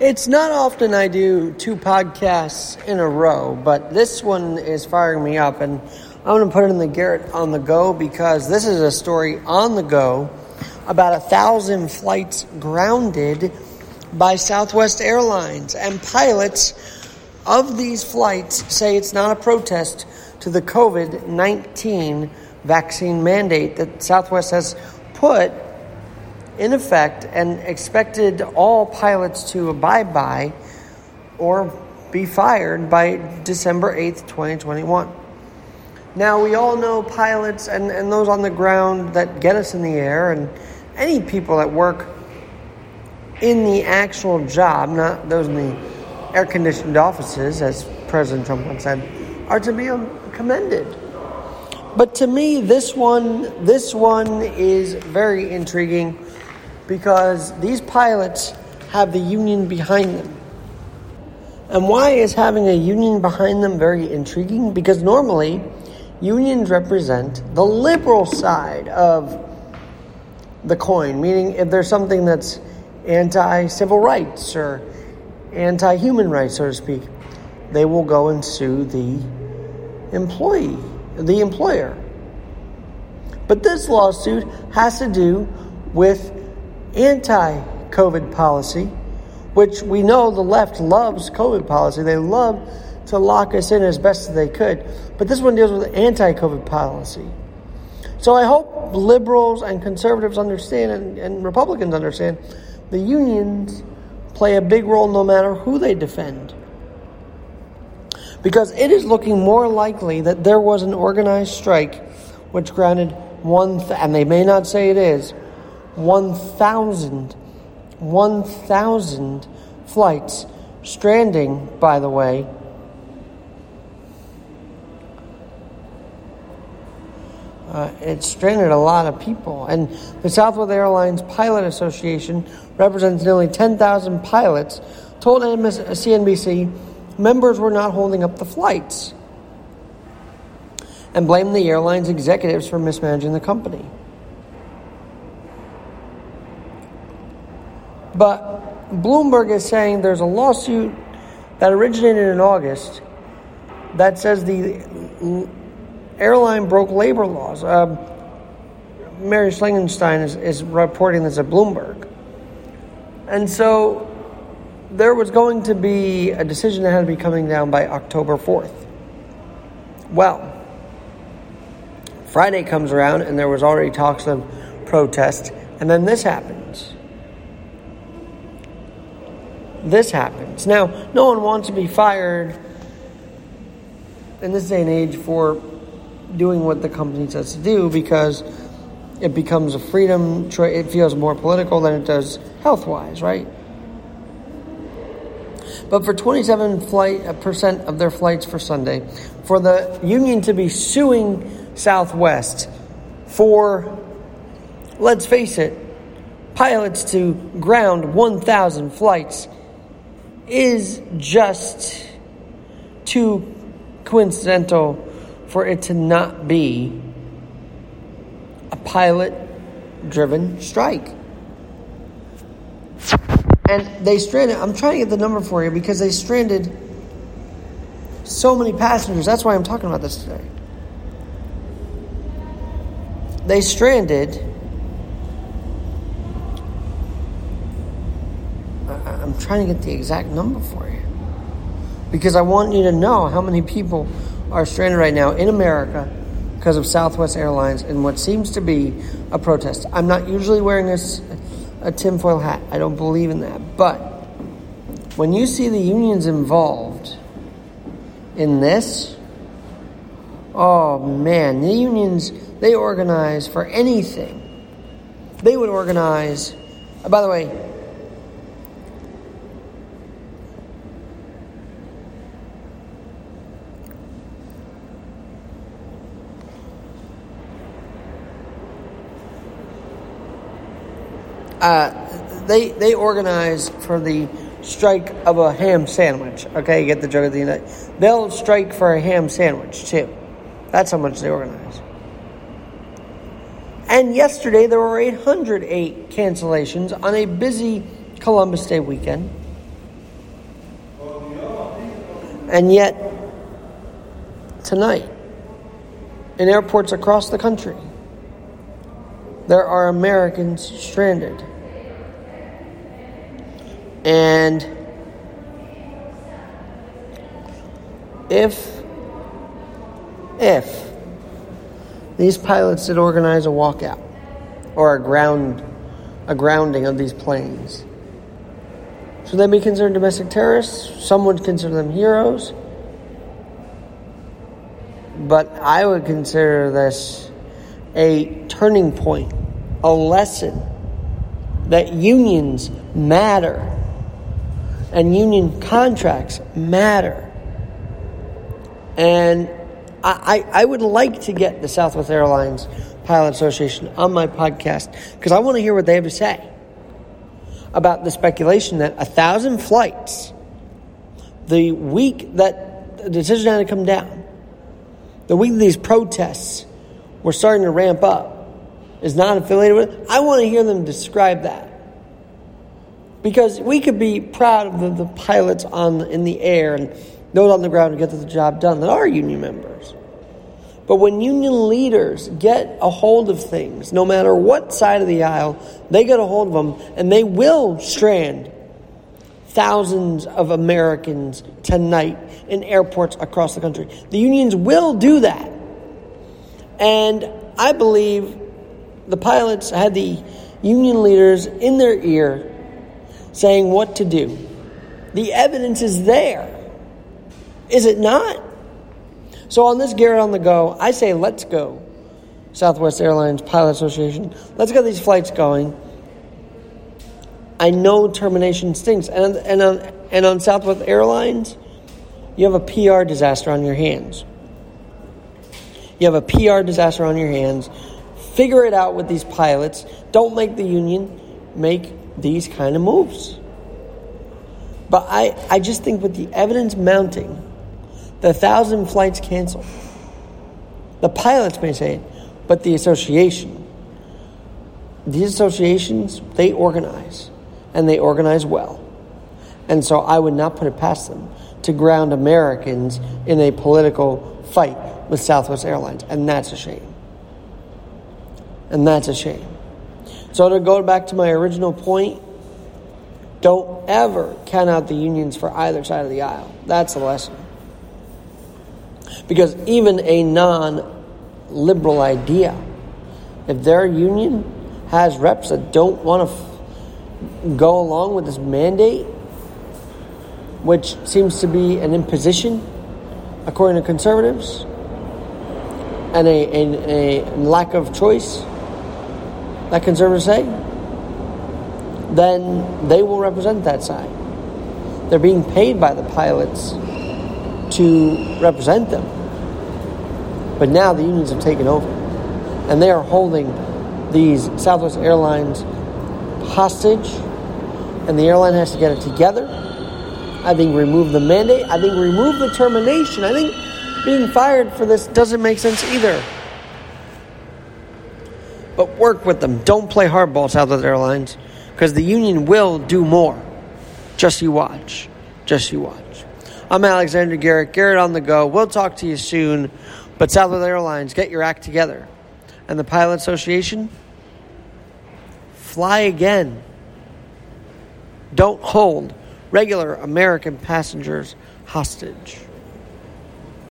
It's not often I do two podcasts in a row, but this one is firing me up, and I'm going to put it in the Garrett on the go because this is a story on the go about a thousand flights grounded by Southwest Airlines, and pilots of these flights say it's not a protest to the COVID 19 vaccine mandate that Southwest has put in effect and expected all pilots to abide by or be fired by December 8th, 2021. Now, we all know pilots and, and those on the ground that get us in the air, and any people that work in the actual job, not those in the air conditioned offices, as President Trump once said, are to be commended. But to me, this one, this one is very intriguing because these pilots have the union behind them. And why is having a union behind them very intriguing? Because normally, unions represent the liberal side of the coin, meaning if there's something that's anti civil rights or anti human rights, so to speak, they will go and sue the employee, the employer. But this lawsuit has to do with anti COVID policy, which we know the left loves COVID policy. They love to lock us in as best as they could. But this one deals with anti COVID policy. So I hope liberals and conservatives understand and, and Republicans understand the unions play a big role no matter who they defend. Because it is looking more likely that there was an organized strike which grounded one, th- and they may not say it is, 1,000, 1,000 flights stranding, by the way. Uh, it stranded a lot of people. And the Southwest Airlines Pilot Association represents nearly 10,000 pilots, told CNBC members were not holding up the flights and blamed the airline's executives for mismanaging the company. But Bloomberg is saying there's a lawsuit that originated in August that says the airline broke labor laws. Um, Mary Schlangenstein is, is reporting this at Bloomberg. And so there was going to be a decision that had to be coming down by October 4th. Well, Friday comes around and there was already talks of protest, and then this happens this happens. Now, no one wants to be fired in this day and age for doing what the company says to do because it becomes a freedom. It feels more political than it does health wise, right? But for 27 flight, uh, percent of their flights for Sunday, for the union to be suing Southwest for, let's face it, pilots to ground 1,000 flights is just too coincidental for it to not be a pilot driven strike. And they stranded, I'm trying to get the number for you because they stranded so many passengers. That's why I'm talking about this today. They stranded I'm trying to get the exact number for you. Because I want you to know how many people are stranded right now in America because of Southwest Airlines and what seems to be a protest. I'm not usually wearing this a tinfoil hat. I don't believe in that. But when you see the unions involved in this, oh man, the unions they organize for anything. They would organize. By the way, uh, they they organize for the strike of a ham sandwich. Okay, you get the joke of the United. They'll strike for a ham sandwich too. That's how much they organize. And yesterday there were 808 cancellations on a busy Columbus Day weekend. And yet, tonight, in airports across the country, there are Americans stranded. And if if these pilots did organize a walkout or a ground a grounding of these planes should they be considered domestic terrorists? Some would consider them heroes. But i would consider this a turning point a lesson that unions matter and union contracts matter and I, I, would like to get the Southwest Airlines Pilot Association on my podcast because I want to hear what they have to say about the speculation that a thousand flights, the week that the decision had to come down, the week these protests were starting to ramp up, is not affiliated with. I want to hear them describe that because we could be proud of the, the pilots on in the air and those on the ground to get the job done that are union members. But when union leaders get a hold of things, no matter what side of the aisle, they get a hold of them and they will strand thousands of Americans tonight in airports across the country. The unions will do that. And I believe the pilots had the union leaders in their ear saying what to do. The evidence is there. Is it not? So on this Garrett on the go, I say let's go. Southwest Airlines Pilot Association. Let's get these flights going. I know termination stinks. And, and, on, and on Southwest Airlines, you have a PR disaster on your hands. You have a PR disaster on your hands. Figure it out with these pilots. Don't make the union make these kind of moves. But I, I just think with the evidence mounting, the thousand flights canceled. The pilots may say it, but the association, these associations, they organize, and they organize well. And so I would not put it past them to ground Americans in a political fight with Southwest Airlines, and that's a shame. And that's a shame. So to go back to my original point, don't ever count out the unions for either side of the aisle. That's the lesson. Because even a non liberal idea, if their union has reps that don't want to f- go along with this mandate, which seems to be an imposition, according to conservatives, and a, a, a lack of choice, that conservatives say, then they will represent that side. They're being paid by the pilots to represent them. But now the unions have taken over. And they are holding these Southwest Airlines hostage. And the airline has to get it together. I think remove the mandate. I think remove the termination. I think being fired for this doesn't make sense either. But work with them. Don't play hardball, Southwest Airlines, because the union will do more. Just you watch. Just you watch. I'm Alexander Garrett. Garrett on the go. We'll talk to you soon. But Southwest Airlines, get your act together. And the Pilot Association, fly again. Don't hold regular American passengers hostage.